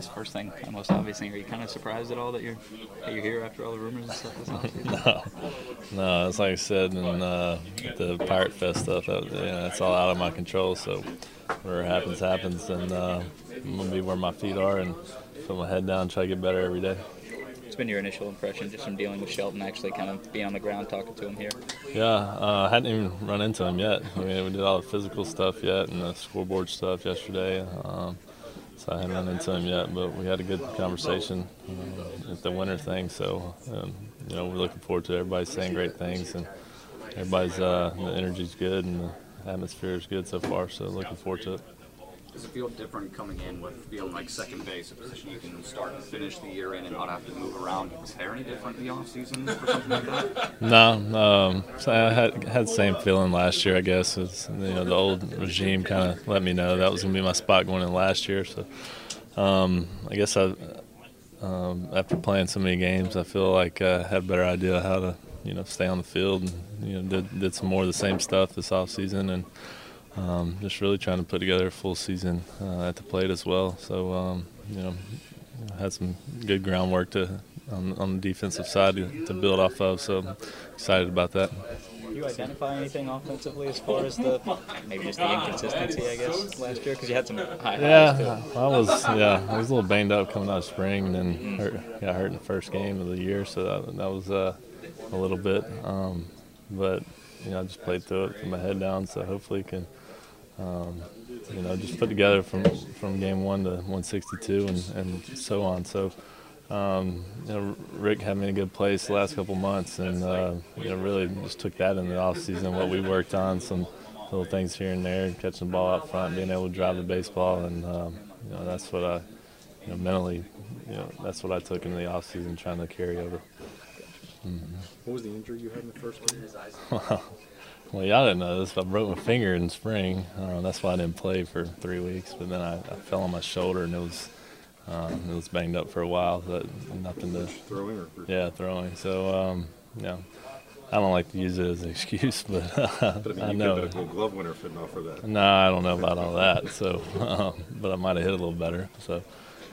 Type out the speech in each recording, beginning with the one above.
This first thing, the most obvious thing. Are you kind of surprised at all that you're that you're here after all the rumors and stuff? This offseason? No, no, it's like I said in uh, the Pirate Fest stuff. That, yeah, that's all out of my control. So whatever happens, happens, and uh, I'm gonna be where my feet are and put my head down, try to get better every day. What's been your initial impression just from dealing with Shelton, actually kind of being on the ground talking to him here? Yeah, uh, I hadn't even run into him yet. I mean, we did all the physical stuff yet and the scoreboard stuff yesterday. Um, so I haven't run into him yet, but we had a good conversation uh, at the winter thing. So, um, you know, we're looking forward to everybody saying great things and everybody's uh, the energy's good and the atmosphere is good so far. So looking forward to it. Does it feel different coming in with feeling like second base, a position you can start and finish the year in and not have to move around? Is there any different in the offseason for something like that? No, um, so I had had the same feeling last year. I guess it's, you know the old regime kind of let me know that was going to be my spot going in last year. So um, I guess I, um, after playing so many games, I feel like I had a better idea how to you know stay on the field and you know did, did some more of the same stuff this off season and um, just really trying to put together a full season uh, at the plate as well. So um, you know had some good groundwork to on, on the defensive side to, to build off of. So I'm excited about that. Do you identify anything offensively as far as the maybe just the inconsistency, I guess, last year? Because you had some high highs Yeah. I was yeah I was a little banged up coming out of spring and then hurt, got hurt in the first game of the year, so that, that was uh, a little bit. Um, but you know I just played through it, put my head down, so hopefully can. Um, you know, just put together from from game one to 162 and, and so on. So, um, you know, Rick had me in a good place the last couple months, and uh, you know, really just took that in the off season. What we worked on, some little things here and there, catching the ball out front, being able to drive the baseball, and um, you know, that's what I, you know, mentally, you know, that's what I took into the off season, trying to carry over. What was the injury you had in the first game? Well, y'all didn't know this, but I broke my finger in spring. Uh, that's why I didn't play for three weeks. But then I, I fell on my shoulder and it was um, it was banged up for a while. But nothing to Throwing or yeah throwing. So um, yeah, I don't like to use it as an excuse, but, But I mean, I you know. could have a glove winner fitting off for that. No, I don't know about all that. So, um, but I might have hit a little better. So,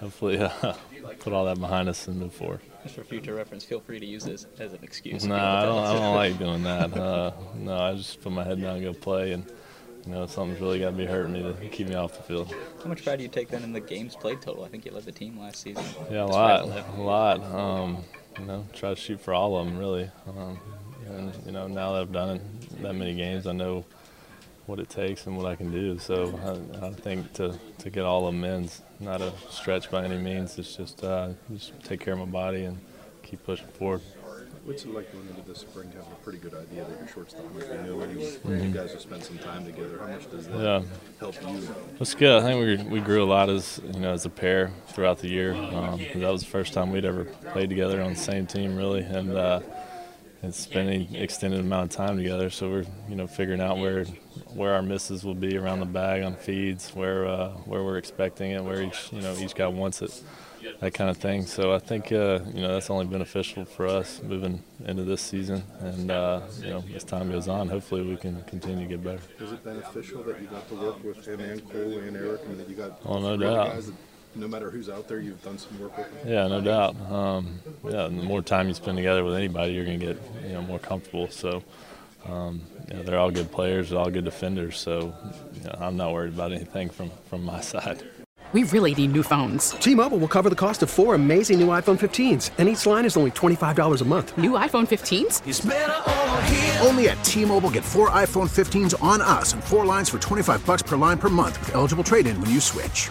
hopefully, uh, put all that behind us and move forward. Just for future reference, feel free to use this as an excuse. No, I don't. I don't like doing that. Uh, no, I just put my head down and go play, and you know something's really got to be hurting me to keep me off the field. How much pride do you take then in the games played total? I think you led the team last season. Yeah, a lot, a lot. Um, you know, try to shoot for all of them, really. Um, and you know, now that I've done it that many games, I know what it takes and what I can do. So I, I think to, to get all of them in is not a stretch by any means. It's just uh, just take care of my body and keep pushing forward. What's it like going into the spring having a pretty good idea that your shortstop might be new and you, you guys have spent some time together? How much does that Yeah. help you? It's good. I think we, we grew a lot as you know as a pair throughout the year. Um, that was the first time we'd ever played together on the same team, really, and uh, and spending extended amount of time together. So we're you know figuring out where where our misses will be around the bag on feeds, where uh, where we're expecting it, where each you know each guy wants it, that kind of thing. So I think uh, you know that's only beneficial for us moving into this season, and uh, you know as time goes on, hopefully we can continue to get better. Is it beneficial that you got to work with him and Cole and Erik and that you got Oh, no doubt. guys that no matter who's out there, you've done some work with them? Yeah, no doubt. Um, yeah, the more time you spend together with anybody, you're going to get you know more comfortable. So, um, you know, they're all good players, they're all good defenders. So, you know, I'm not worried about anything from from my side. We really need new phones. T-Mobile will cover the cost of four amazing new iPhone 15s, and each line is only $25 a month. New iPhone 15s? Only at T-Mobile get four iPhone 15s on us and four lines for 25 bucks per line per month with eligible trade-in when you switch.